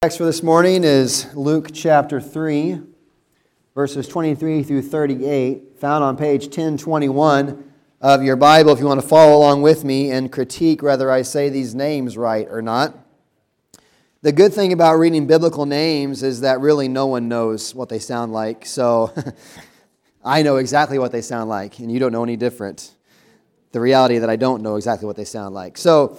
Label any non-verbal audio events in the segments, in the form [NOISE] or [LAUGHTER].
text for this morning is Luke chapter 3, verses 23 through 38, found on page 1021 of your Bible if you want to follow along with me and critique whether I say these names right or not. The good thing about reading biblical names is that really no one knows what they sound like. So [LAUGHS] I know exactly what they sound like, and you don't know any different. The reality that I don't know exactly what they sound like. So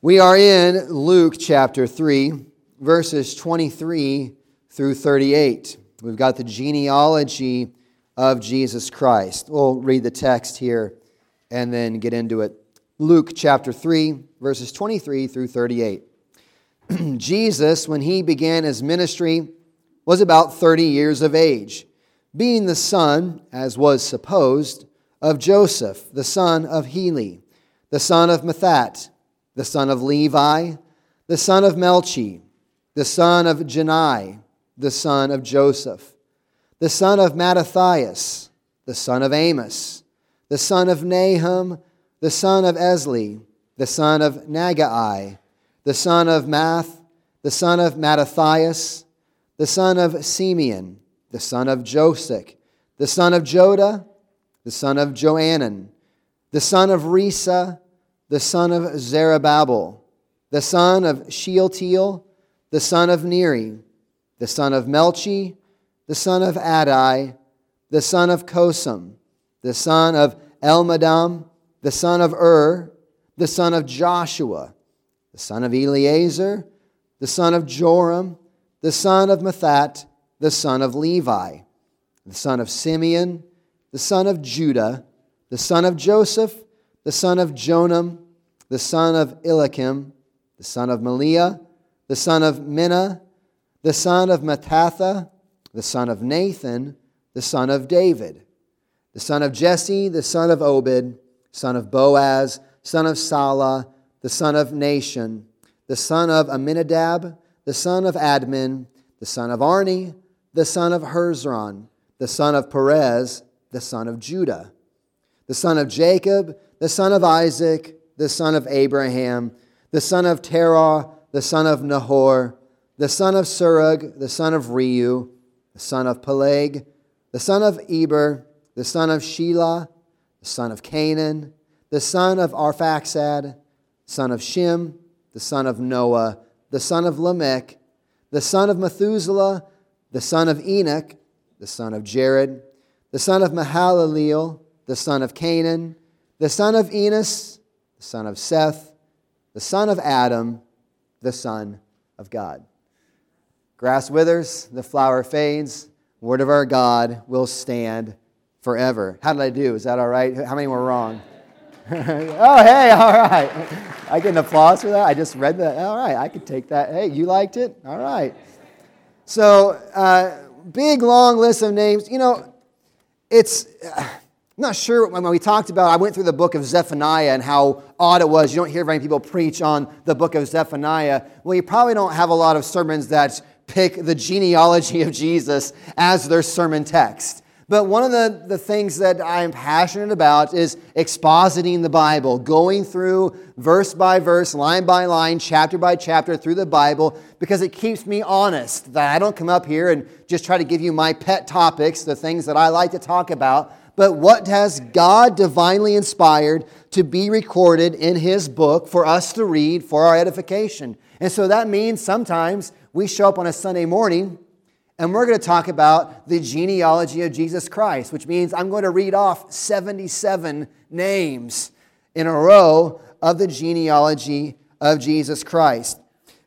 we are in Luke chapter 3 verses 23 through 38. We've got the genealogy of Jesus Christ. We'll read the text here and then get into it. Luke chapter 3, verses 23 through 38. [CLEARS THROAT] Jesus, when he began his ministry, was about 30 years of age, being the son, as was supposed, of Joseph, the son of Heli, the son of Matthat, the son of Levi, the son of Melchi the son of Jannai, the son of Joseph, the son of Mattathias, the son of Amos, the son of Nahum, the son of Esli, the son of Naggai, the son of Maath, the son of Mattathias, the son of Simeon, the son of Joseph, the son of Joda, the son of Joanan, the son of Rhesa, the son of Zerubbabel, the son of Shealtiel, the son of Neri, the son of Melchi, the son of Addi, the son of Cosam, the son of Elmadam, the son of Ur, the son of Joshua, the son of Eleazar, the son of Jorim, the son of Matthat, the son of Levi, the son of Simeon, the son of Judah, the son of Joseph, the son of Jonam, the son of Eliakim, the son of Melea, the son of Menna, the son of Mattatha, the son of Nathan, the son of David, the son of Jesse, the son of Obed, son of Boaz, son of Sala, the son of Nahshon, the son of Amminadab, the son of Admin, the son of Arni, the son of Hezron, the son of Perez, the son of Judah, the son of Jacob, the son of Isaac, the son of Abraham, the son of Terah, the son of Nahor, the son of Serug, the son of Reu, the son of Peleg, the son of Eber, the son of Shelah, the son of Cainan, the son of Arphaxad, son of Shem, the son of Noah, the son of Lamech, the son of Methuselah, the son of Enoch, the son of Jared, the son of Mahalaleel, the son of Cainan, the son of Enos, the son of Seth, the son of Adam, the Son of God. Grass withers, the flower fades, word of our God will stand forever. How did I do? Is that all right? How many were wrong? [LAUGHS] oh, hey, all right. I get an applause for that. I just read that. All right, I could take that. Hey, you liked it? All right. So, uh, big, long list of names. You know, it's. Uh, I'm not sure when we talked about, I went through the book of Zephaniah and how odd it was. You don't hear very many people preach on the book of Zephaniah. Well, you probably don't have a lot of sermons that pick the genealogy of Jesus as their sermon text. But one of the, the things that I am passionate about is expositing the Bible, going through verse by verse, line by line, chapter by chapter through the Bible, because it keeps me honest that I don't come up here and just try to give you my pet topics, the things that I like to talk about, but what has God divinely inspired to be recorded in His book for us to read for our edification. And so that means sometimes we show up on a Sunday morning and we're going to talk about the genealogy of Jesus Christ, which means I'm going to read off 77 names in a row of the genealogy of Jesus Christ.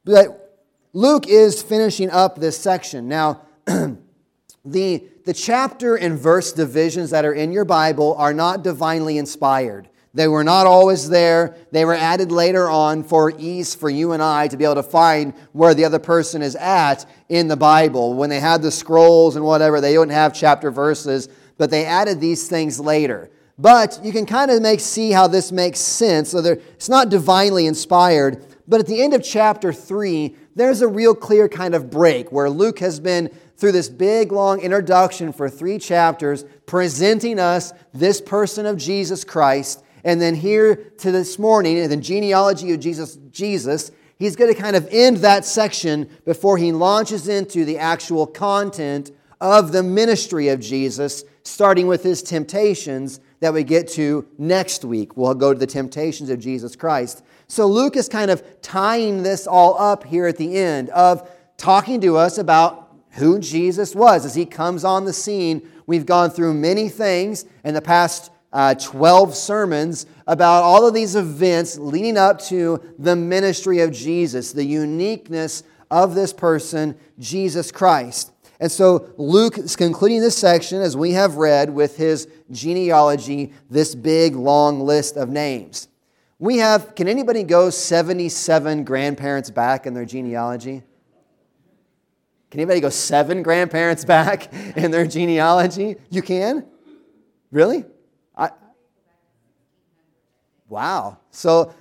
But Luke is finishing up this section. Now, [CLEARS THROAT] the the chapter and verse divisions that are in your Bible are not divinely inspired. They were not always there. They were added later on for ease for you and I to be able to find where the other person is at in the Bible. When they had the scrolls and whatever, they didn't have chapter verses, but they added these things later. But you can kind of make see how this makes sense. So it's not divinely inspired, but at the end of chapter 3, there's a real clear kind of break where Luke has been through this big, long introduction for three chapters, presenting us this person of Jesus Christ. And then here to this morning, in the genealogy of Jesus, Jesus, he's going to kind of end that section before he launches into the actual content of the ministry of Jesus, starting with his temptations that we get to next week. We'll go to the temptations of Jesus Christ. So Luke is kind of tying this all up here at the end of talking to us about who Jesus was as he comes on the scene. We've gone through many things in the past uh, 12 sermons about all of these events leading up to the ministry of Jesus, the uniqueness of this person, Jesus Christ. And so Luke is concluding this section, as we have read, with his genealogy, this big, long list of names. We have, can anybody go 77 grandparents back in their genealogy? Can anybody go seven grandparents [LAUGHS] back in their genealogy? You can? Really? Wow. So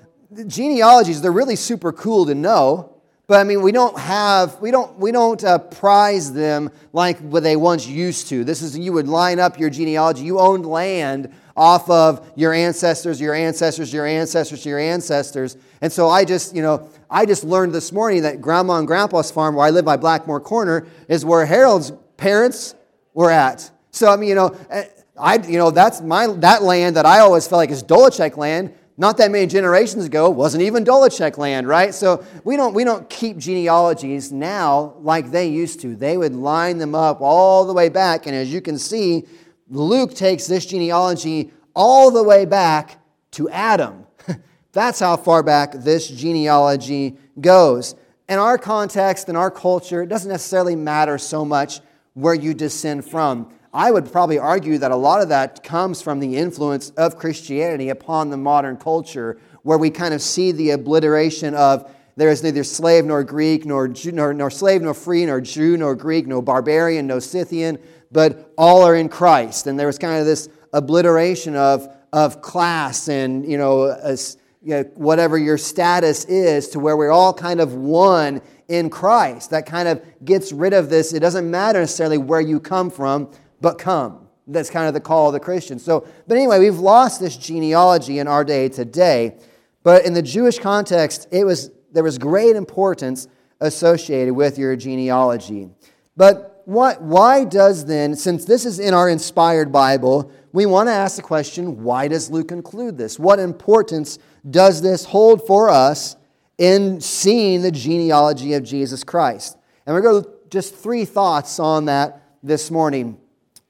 genealogies, they're really super cool to know. But I mean, we don't have, we don't, we don't uh, prize them like what they once used to. This is, you would line up your genealogy. You owned land off of your ancestors, your ancestors, your ancestors, your ancestors. And so I just, you know, I just learned this morning that Grandma and Grandpa's farm, where I live by Blackmore Corner, is where Harold's parents were at. So I mean, you know, eh, I, you know, that's my that land that I always felt like is Dolachek land not that many generations ago wasn't even Dolachek land, right? So we don't, we don't keep genealogies now like they used to. They would line them up all the way back. And as you can see, Luke takes this genealogy all the way back to Adam. [LAUGHS] That's how far back this genealogy goes. In our context, in our culture, it doesn't necessarily matter so much where you descend from. I would probably argue that a lot of that comes from the influence of Christianity upon the modern culture, where we kind of see the obliteration of there is neither slave nor Greek, nor, Jew, nor, nor slave nor free, nor Jew nor Greek, no barbarian, no Scythian, but all are in Christ. And there was kind of this obliteration of, of class and, you know, a, you know, whatever your status is, to where we're all kind of one in Christ. That kind of gets rid of this. It doesn't matter necessarily where you come from, but come. That's kind of the call of the Christian. So, but anyway, we've lost this genealogy in our day today. But in the Jewish context, it was, there was great importance associated with your genealogy. But what, why does then, since this is in our inspired Bible, we want to ask the question why does Luke include this? What importance does this hold for us in seeing the genealogy of Jesus Christ? And we're going to just three thoughts on that this morning.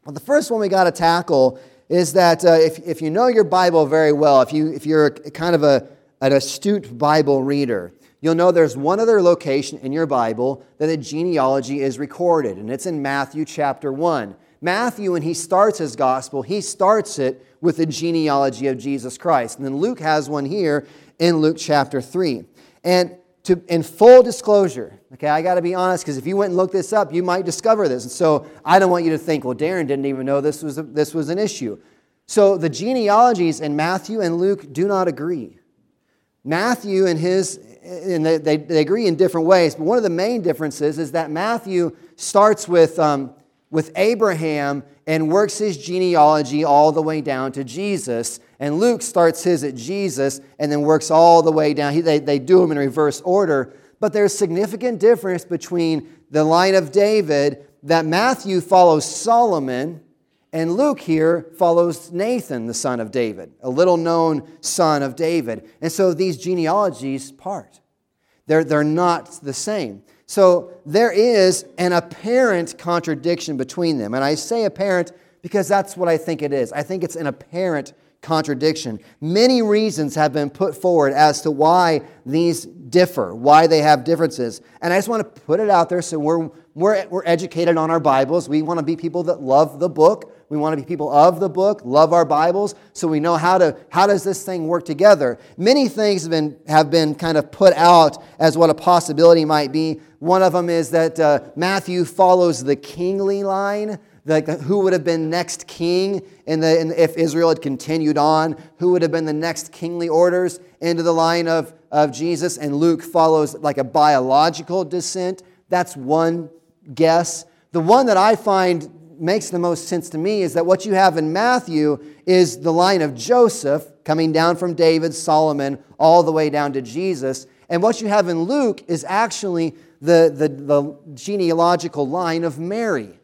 Well, the first one we got to tackle is that uh, if, if you know your Bible very well, if, you, if you're kind of a, an astute Bible reader, you'll know there's one other location in your Bible that the genealogy is recorded, and it's in Matthew chapter 1. Matthew, when he starts his gospel, he starts it with the genealogy of Jesus Christ. And then Luke has one here in Luke chapter 3. And to, in full disclosure, okay, I got to be honest because if you went and looked this up, you might discover this. And so I don't want you to think, well, Darren didn't even know this was, a, this was an issue. So the genealogies in Matthew and Luke do not agree. Matthew and his, and they, they, they agree in different ways, but one of the main differences is that Matthew starts with, um, with Abraham and works his genealogy all the way down to Jesus. And Luke starts his at Jesus and then works all the way down. He, they, they do them in reverse order. But there's significant difference between the line of David that Matthew follows Solomon and Luke here follows Nathan, the son of David, a little known son of David. And so these genealogies part. They're, they're not the same. So there is an apparent contradiction between them. And I say apparent because that's what I think it is. I think it's an apparent contradiction. Many reasons have been put forward as to why these differ, why they have differences. And I just want to put it out there so we're, we're, we're educated on our Bibles. We want to be people that love the book. We want to be people of the book, love our Bibles, so we know how to how does this thing work together. Many things have been have been kind of put out as what a possibility might be. One of them is that uh, Matthew follows the kingly line like who would have been next king in the, in, if Israel had continued on, who would have been the next kingly orders into the line of, of Jesus, and Luke follows like a biological descent. That's one guess. The one that I find makes the most sense to me is that what you have in Matthew is the line of Joseph coming down from David, Solomon, all the way down to Jesus. And what you have in Luke is actually the, the, the genealogical line of Mary.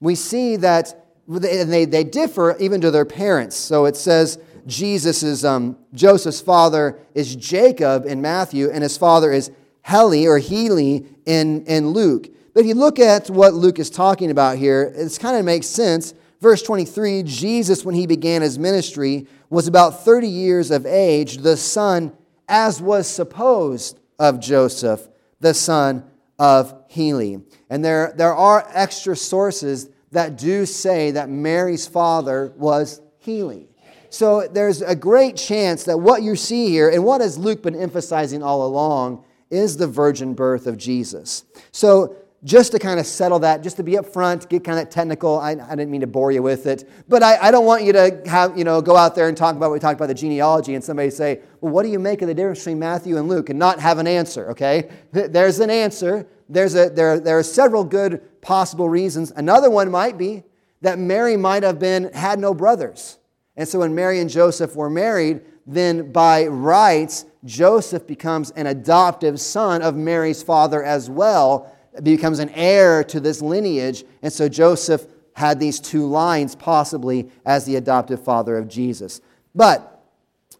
We see that they, they differ even to their parents. So it says Jesus is, um, Joseph's father is Jacob in Matthew, and his father is Heli or Heli in, in Luke. But if you look at what Luke is talking about here, it kind of makes sense. Verse 23 Jesus, when he began his ministry, was about 30 years of age, the son, as was supposed, of Joseph, the son of Heli. And there, there are extra sources that do say that Mary's father was Heli. So there's a great chance that what you see here, and what has Luke been emphasizing all along, is the virgin birth of Jesus. So just to kind of settle that, just to be up front, get kind of technical. I, I didn't mean to bore you with it, but I, I, don't want you to have, you know, go out there and talk about what we talked about the genealogy and somebody say, well, what do you make of the difference between Matthew and Luke and not have an answer, okay? There's an answer. There's a, there, there are several good possible reasons. Another one might be that Mary might have been, had no brothers. And so when Mary and Joseph were married, then by rights, Joseph becomes an adoptive son of Mary's father as well becomes an heir to this lineage. And so Joseph had these two lines possibly as the adoptive father of Jesus. But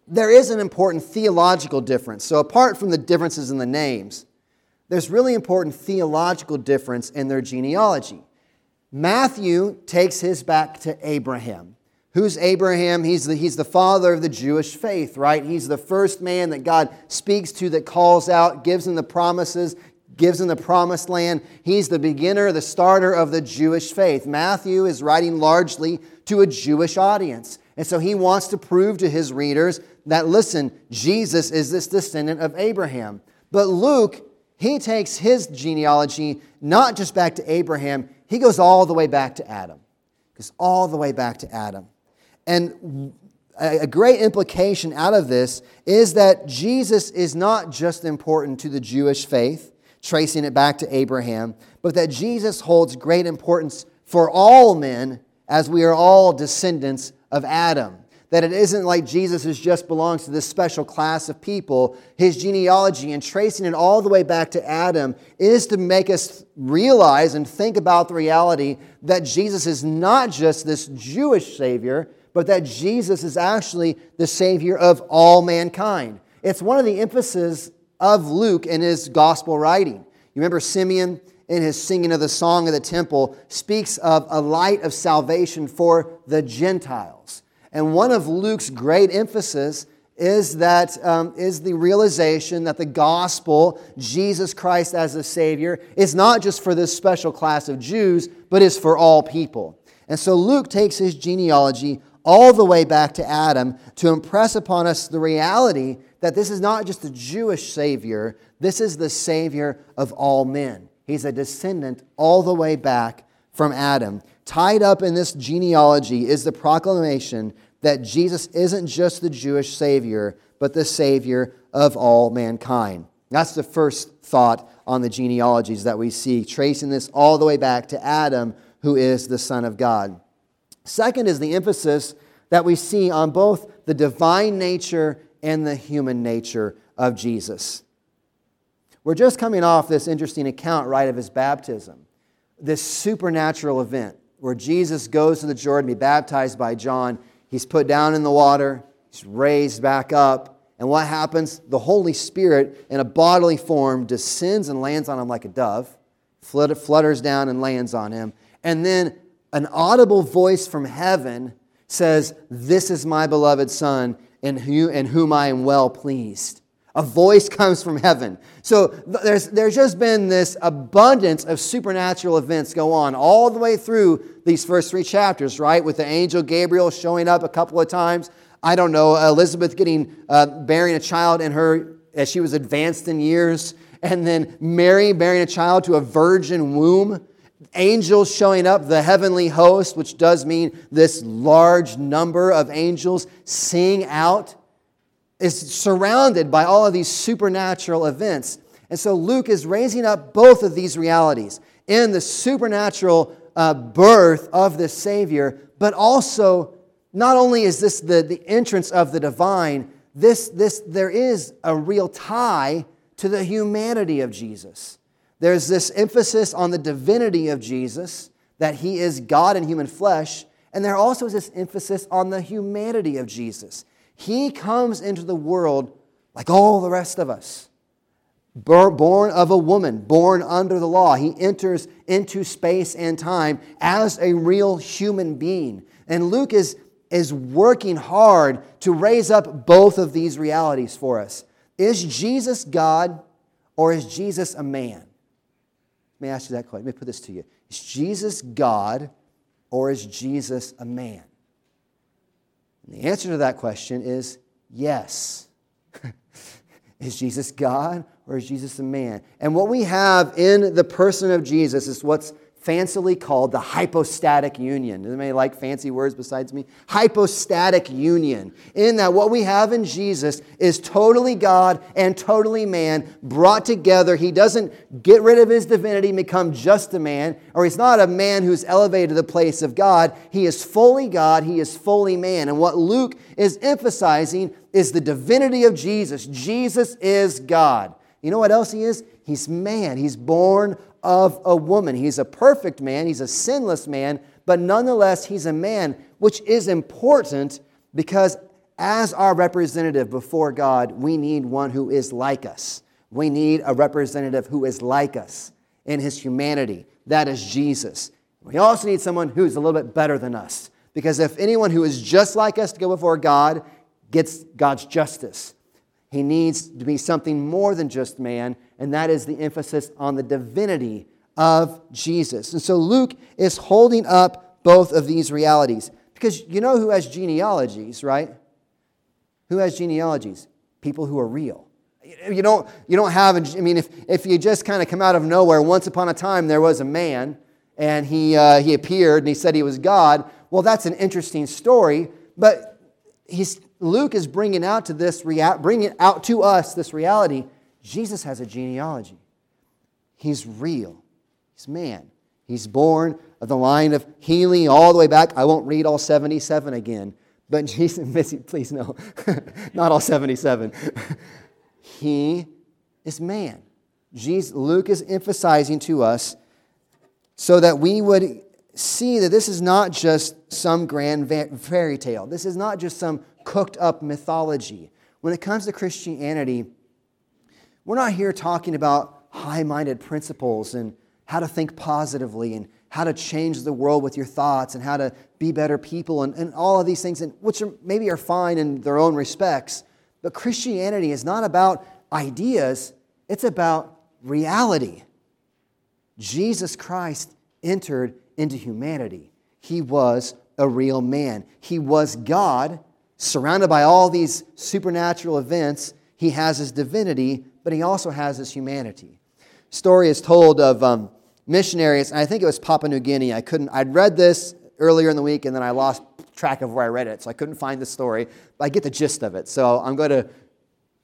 there is an important theological difference. So, apart from the differences in the names, there's really important theological difference in their genealogy. Matthew takes his back to Abraham. Who's Abraham? He's the, he's the father of the Jewish faith, right? He's the first man that God speaks to, that calls out, gives him the promises, gives him the promised land. He's the beginner, the starter of the Jewish faith. Matthew is writing largely to a Jewish audience. And so he wants to prove to his readers that, listen, Jesus is this descendant of Abraham. But Luke, he takes his genealogy not just back to Abraham, he goes all the way back to Adam. He Goes all the way back to Adam. And a great implication out of this is that Jesus is not just important to the Jewish faith, tracing it back to Abraham, but that Jesus holds great importance for all men as we are all descendants of Adam. That it isn't like Jesus is just belongs to this special class of people. His genealogy and tracing it all the way back to Adam is to make us realize and think about the reality that Jesus is not just this Jewish Savior, but that Jesus is actually the Savior of all mankind. It's one of the emphases of Luke in his gospel writing. You remember Simeon in his singing of the song of the temple speaks of a light of salvation for the Gentiles. And one of Luke's great emphasis is that um, is the realization that the gospel, Jesus Christ as the Savior, is not just for this special class of Jews, but is for all people. And so Luke takes his genealogy all the way back to Adam to impress upon us the reality that this is not just a Jewish Savior, this is the Savior of all men. He's a descendant all the way back from Adam. Tied up in this genealogy is the proclamation that Jesus isn't just the Jewish Savior, but the Savior of all mankind. That's the first thought on the genealogies that we see, tracing this all the way back to Adam, who is the Son of God. Second is the emphasis that we see on both the divine nature and the human nature of Jesus. We're just coming off this interesting account, right, of his baptism, this supernatural event where Jesus goes to the Jordan to be baptized by John. He's put down in the water, he's raised back up. And what happens? The Holy Spirit, in a bodily form, descends and lands on him like a dove, flutters down and lands on him. And then an audible voice from heaven says, This is my beloved Son, in, whom I am well pleased. A voice comes from heaven. So there's, there's just been this abundance of supernatural events go on all the way through these first three chapters, right? With the angel Gabriel showing up a couple of times. I don't know, Elizabeth getting, uh, bearing a child in her, as she was advanced in years. And then Mary bearing a child to a virgin womb angels showing up, the heavenly host, which does mean this large number of angels sing out, is surrounded by all of these supernatural events. And so Luke is raising up both of these realities in the supernatural uh, birth of the Savior, but also not only is this the, the entrance of the divine, this, this, there is a real tie to the humanity of Jesus. There's this emphasis on the divinity of Jesus, that he is God in human flesh, and there also is this emphasis on the humanity of Jesus. He comes into the world like all the rest of us, born of a woman, born under the law. He enters into space and time as a real human being. And Luke is, is working hard to raise up both of these realities for us. Is Jesus God or is Jesus a man? Let me ask you that question. Let me put this to you. Is Jesus God or is Jesus a man? And the answer to that question is yes. [LAUGHS] is Jesus God or is Jesus a man? And what we have in the person of Jesus is what's fancily called the hypostatic union. Does anybody like fancy words besides me? Hypostatic union. In that, what we have in Jesus is totally God and totally man brought together. He doesn't get rid of his divinity, become just a man, or he's not a man who's elevated to the place of God. He is fully God, he is fully man. And what Luke is emphasizing is the divinity of Jesus. Jesus is God. You know what else he is? He's man. He's born of a woman. He's a perfect man, he's a sinless man, but nonetheless, he's a man, which is important because as our representative before God, we need one who is like us. We need a representative who is like us in his humanity. That is Jesus. We also need someone who's a little bit better than us. Because if anyone who is just like us to go before God gets God's justice, he needs to be something more than just man, and that is the emphasis on the divinity of Jesus. And so Luke is holding up both of these realities. Because you know who has genealogies, right? Who has genealogies? People who are real. You don't, you don't have, I mean, if, if you just kind of come out of nowhere, once upon a time there was a man and he, uh, he appeared and he said he was God, well, that's an interesting story, but he's, Luke is bringing out to this, bringing out to us this reality Jesus has a genealogy. He's real. He's man. He's born of the line of Heli all the way back. I won't read all 77 again, but [LAUGHS] Jesus, Missy, please no, [LAUGHS] not all 77. [LAUGHS] he is man. Jesus, Luke is emphasizing to us so that we would see that this is not just some grand fairy tale. This is not just some cooked up mythology. When it comes to Christianity, we're not here talking about high minded principles and how to think positively and how to change the world with your thoughts and how to be better people and, and all of these things, and, which are, maybe are fine in their own respects. But Christianity is not about ideas, it's about reality. Jesus Christ entered into humanity. He was a real man. He was God, surrounded by all these supernatural events. He has his divinity, but he also has his humanity. Story is told of um, missionaries, and I think it was Papua New Guinea. I couldn't, I'd read this earlier in the week, and then I lost track of where I read it, so I couldn't find the story. But I get the gist of it, so I'm going to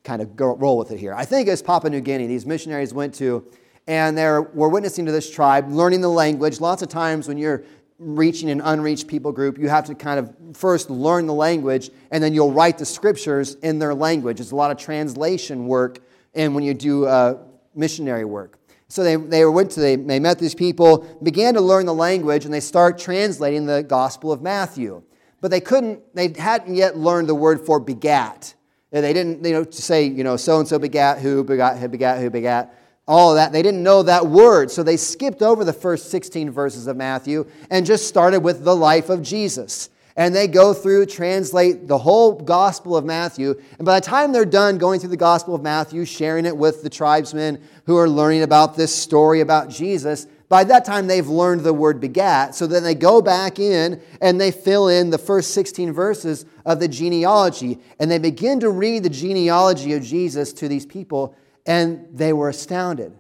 kind of go, roll with it here. I think it was Papua New Guinea. These missionaries went to, and they were witnessing to this tribe, learning the language. Lots of times when you're reaching an unreached people group, you have to kind of first learn the language, and then you'll write the scriptures in their language. It's a lot of translation work and when you do uh, missionary work. So they, they went to, they, they met these people, began to learn the language, and they start translating the Gospel of Matthew. But they couldn't, they hadn't yet learned the word for begat. They didn't, you know, say, you know, so and so begat who, begat who, begat who, begat, all that. They didn't know that word. So they skipped over the first 16 verses of Matthew and just started with the life of Jesus and they go through, translate the whole Gospel of Matthew. And by the time they're done going through the Gospel of Matthew, sharing it with the tribesmen who are learning about this story about Jesus, by that time they've learned the word begat. So then they go back in and they fill in the first 16 verses of the genealogy. And they begin to read the genealogy of Jesus to these people, and they were astounded.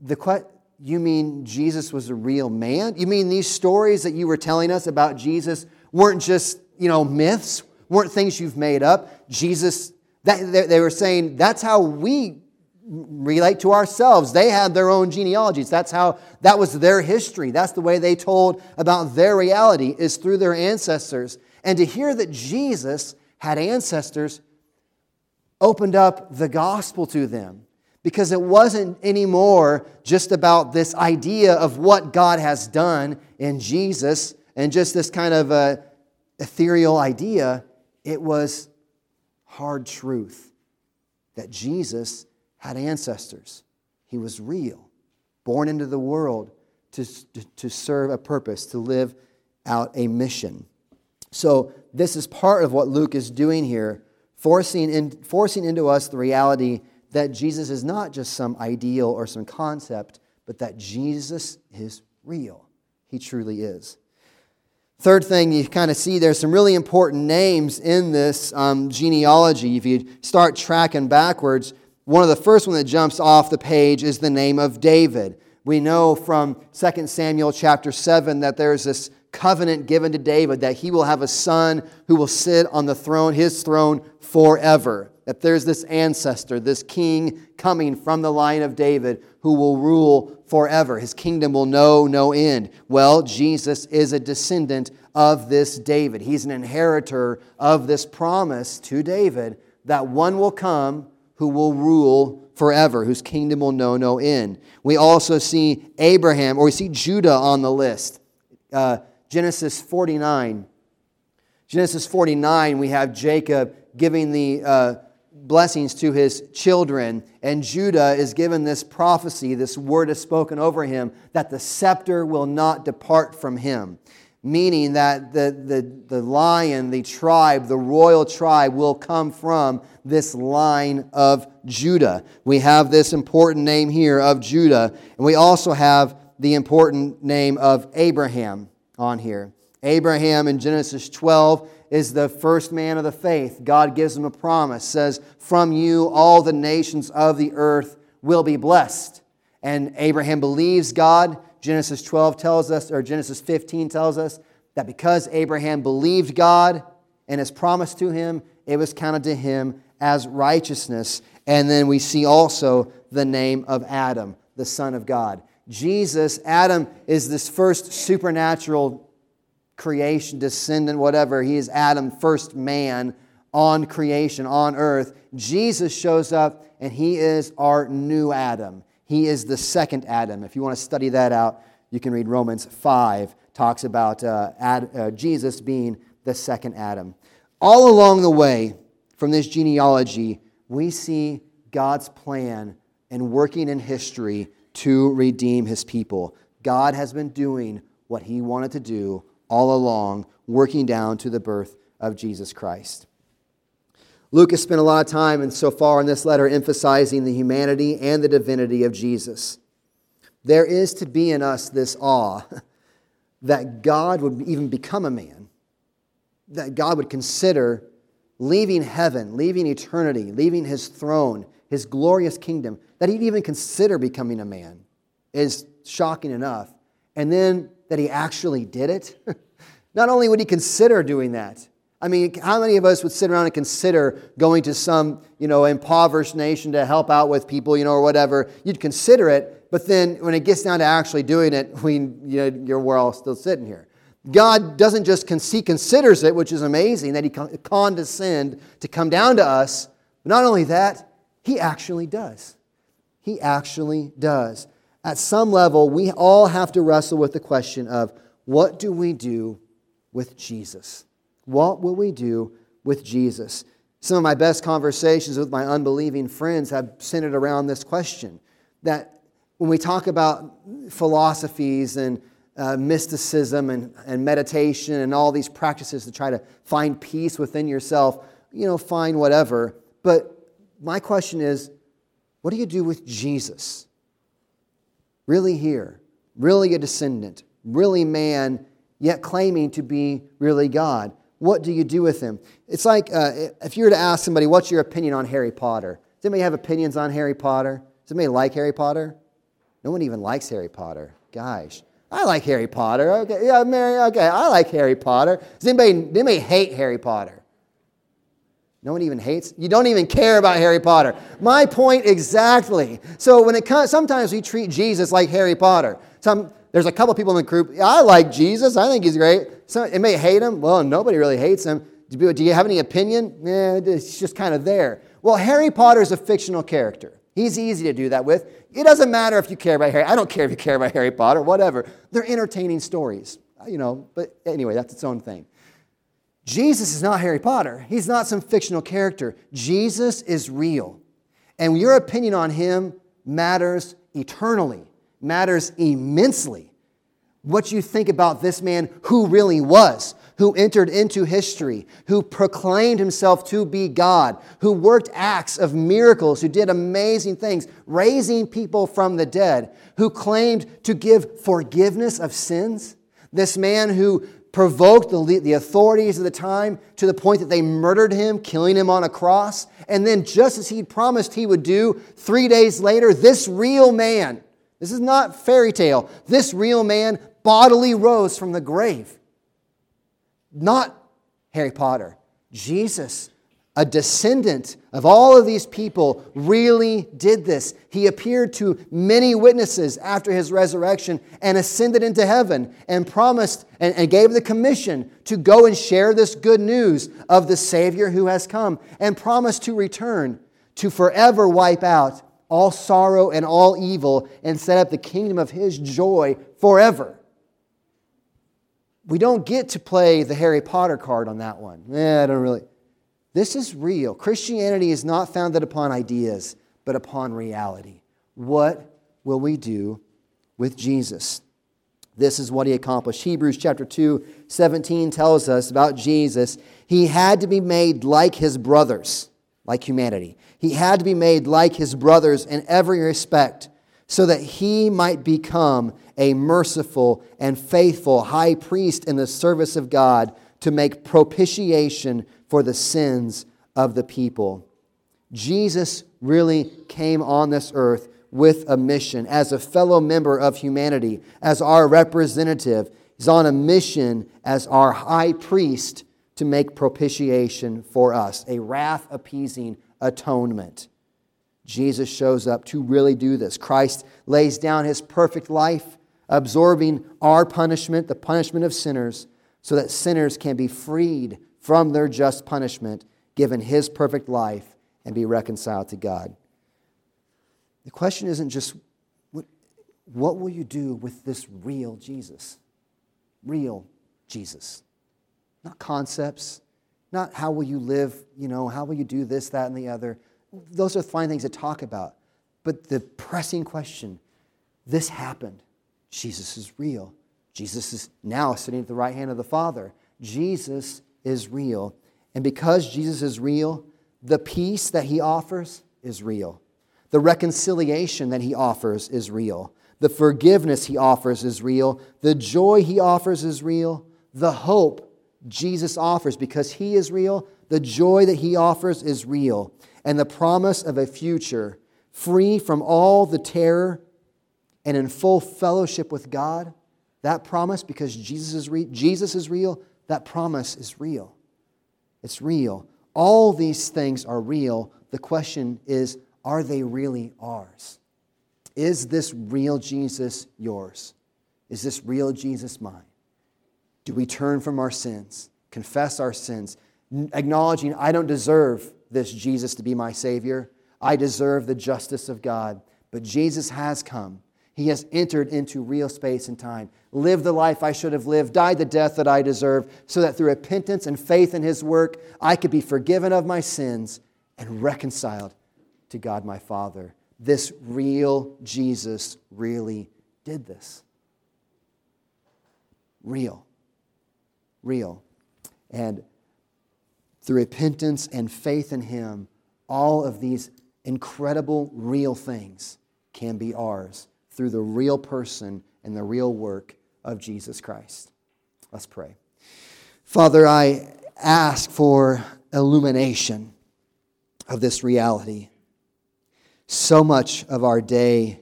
The, you mean Jesus was a real man? You mean these stories that you were telling us about Jesus weren't just, you know, myths, weren't things you've made up? Jesus, that, they were saying that's how we relate to ourselves. They had their own genealogies. That's how, that was their history. That's the way they told about their reality, is through their ancestors. And to hear that Jesus had ancestors opened up the gospel to them because it wasn't anymore just about this idea of what God has done in Jesus and just this kind of ethereal idea. It was hard truth that Jesus had ancestors. He was real, born into the world to, to serve a purpose, to live out a mission. So, this is part of what Luke is doing here, forcing, in, forcing into us the reality that Jesus is not just some ideal or some concept, but that Jesus is real. He truly is. Third thing you kind of see, there's some really important names in this um, genealogy. If you start tracking backwards, one of the first one that jumps off the page is the name of David. We know from 2 Samuel chapter 7 that there's this covenant given to David that he will have a son who will sit on the throne, his throne, forever. That there's this ancestor, this king coming from the line of David who will rule forever. His kingdom will know no end. Well, Jesus is a descendant of this David. He's an inheritor of this promise to David that one will come who will rule forever, whose kingdom will know no end. We also see Abraham, or we see Judah on the list. Uh, Genesis 49. Genesis 49, we have Jacob giving the uh, blessings to his children, and Judah is given this prophecy, this word is spoken over him, that the scepter will not depart from him. Meaning that the, the, the lion, the tribe, the royal tribe will come from this line of Judah. We have this important name here of Judah, and we also have the important name of Abraham on here. Abraham in Genesis 12 is the first man of the faith. God gives him a promise, says, From you all the nations of the earth will be blessed. And Abraham believes God. Genesis 12 tells us, or Genesis 15 tells us, that because Abraham believed God and his promise to him, it was counted to him as righteousness. And then we see also the name of Adam, the Son of God. Jesus, Adam is this first supernatural creation, descendant, whatever. He is Adam, first man on creation, on earth. Jesus shows up and he is our new Adam. He is the second Adam. If you want to study that out, you can read Romans 5, talks about uh, Ad, uh, Jesus being the second Adam. All along the way from this genealogy, we see God's plan and working in history to redeem his people. God has been doing what he wanted to do all along, working down to the birth of Jesus Christ. Luke has spent a lot of time, and so far in this letter, emphasizing the humanity and the divinity of Jesus. There is to be in us this awe [LAUGHS] that God would even become a man, that God would consider leaving heaven, leaving eternity, leaving his throne, his glorious kingdom, that he'd even consider becoming a man is shocking enough. And then that he actually did it. [LAUGHS] Not only would he consider doing that, I mean, how many of us would sit around and consider going to some, you know, impoverished nation to help out with people, you know, or whatever? You'd consider it, but then when it gets down to actually doing it, [LAUGHS] we, you know, you're, we're all still sitting here. God doesn't just, he considers it, which is amazing, that he condescend to come down to us. But not only that, he actually does. He actually does. At some level, we all have to wrestle with the question of what do we do with Jesus? What will we do with Jesus? Some of my best conversations with my unbelieving friends have centered around this question. That when we talk about philosophies and uh, mysticism and, and meditation and all these practices to try to find peace within yourself, you know, find whatever. But my question is what do you do with Jesus? Really here, really a descendant, really man, yet claiming to be really God. What do you do with him? It's like uh, if you were to ask somebody, what's your opinion on Harry Potter? Does anybody have opinions on Harry Potter? Does anybody like Harry Potter? No one even likes Harry Potter. Gosh. I like Harry Potter. Okay, yeah, Mary, okay, I like Harry Potter. Does anybody, anybody hate Harry Potter? No one even hates. You don't even care about Harry Potter. My point exactly. So when it comes, sometimes we treat Jesus like Harry Potter. Some there's a couple people in the group. I like Jesus. I think he's great. Some it may hate him. Well, nobody really hates him. Do you have any opinion? Yeah, it's just kind of there. Well, Harry Potter is a fictional character. He's easy to do that with. It doesn't matter if you care about Harry. I don't care if you care about Harry Potter, whatever. They're entertaining stories, you know, but anyway, that's its own thing. Jesus is not Harry Potter. He's not some fictional character. Jesus is real. And your opinion on him matters eternally, matters immensely. What you think about this man who really was, who entered into history, who proclaimed himself to be God, who worked acts of miracles, who did amazing things, raising people from the dead, who claimed to give forgiveness of sins. This man who provoked the, the authorities of the time to the point that they murdered him, killing him on a cross. And then, just as he'd promised he would do, three days later, this real man, this is not fairy tale, this real man bodily rose from the grave. Not Harry Potter, Jesus a descendant of all of these people, really did this. He appeared to many witnesses after his resurrection and ascended into heaven and promised and, and, gave the commission to go and share this good news of the Savior who has come and promised to return to forever wipe out all sorrow and all evil and set up the kingdom of his joy forever. We don't get to play the Harry Potter card on that one. Eh, I don't really. This is real. Christianity is not founded upon ideas, but upon reality. What will we do with Jesus? This is what he accomplished. Hebrews chapter 2, 17 tells us about Jesus. He had to be made like his brothers, like humanity. He had to be made like his brothers in every respect so that he might become a merciful and faithful high priest in the service of God to make propitiation for the sins of the people. Jesus really came on this earth with a mission as a fellow member of humanity, as our representative. He's on a mission as our high priest to make propitiation for us, a wrath appeasing atonement. Jesus shows up to really do this. Christ lays down his perfect life, absorbing our punishment, the punishment of sinners, so that sinners can be freed from their just punishment, given his perfect life, and be reconciled to God. The question isn't just what, will you do with this real Jesus? Real Jesus. Not concepts, not how will you live, you know, how will you do this, that, and the other. Those are fine things to talk about. But the pressing question this happened. Jesus is real. Jesus is now sitting at the right hand of the Father. Jesus is real. And because Jesus is real, the peace that he offers is real. The reconciliation that he offers is real. The forgiveness he offers is real. The joy he offers is real. The hope Jesus offers because he is real, the joy that he offers is real. And the promise of a future free from all the terror and in full fellowship with God, that promise, because Jesus is, re- Jesus is real, that promise is real. It's real. All these things are real. The question is are they really ours? Is this real Jesus yours? Is this real Jesus mine? Do we turn from our sins, confess our sins, acknowledging I don't deserve this Jesus to be my Savior? I deserve the justice of God. But Jesus has come he has entered into real space and time, lived the life I should have lived, died the death that I deserve, so that through repentance and faith in His work, I could be forgiven of my sins and reconciled to God my Father. This real Jesus really did this. Real. Real. And through repentance and faith in Him, all of these incredible, real things can be ours through the real person and the real work of Jesus Christ. Let's pray. Father, I ask for illumination of this reality. So much of our day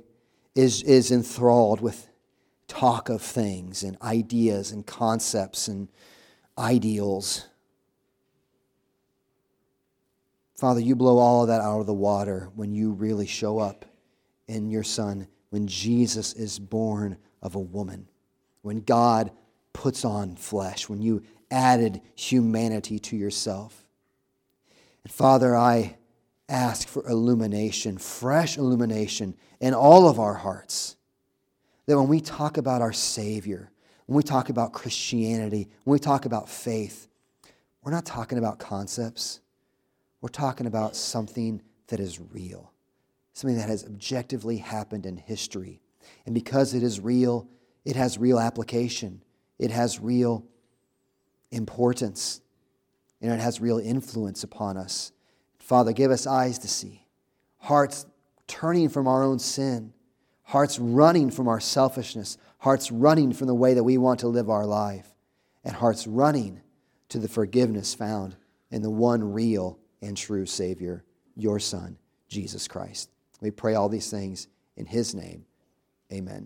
is, is enthralled with talk of things and ideas and concepts and ideals. Father, you blow all of that out of the water when you really show up in your Son when Jesus is born of a woman, when God puts on flesh, when you added humanity to yourself. And Father, I ask for illumination, fresh illumination in all of our hearts. That when we talk about our Savior, when we talk about Christianity, when we talk about faith, we're not talking about concepts. We're talking about something that is real, something that has objectively happened in history. And because it is real, it has real application, it has real importance, and it has real influence upon us. Father, give us eyes to see, hearts turning from our own sin, hearts running from our selfishness, hearts running from the way that we want to live our life, and hearts running to the forgiveness found in the one real and true Savior, your Son, Jesus Christ. We pray all these things in His name. Amen.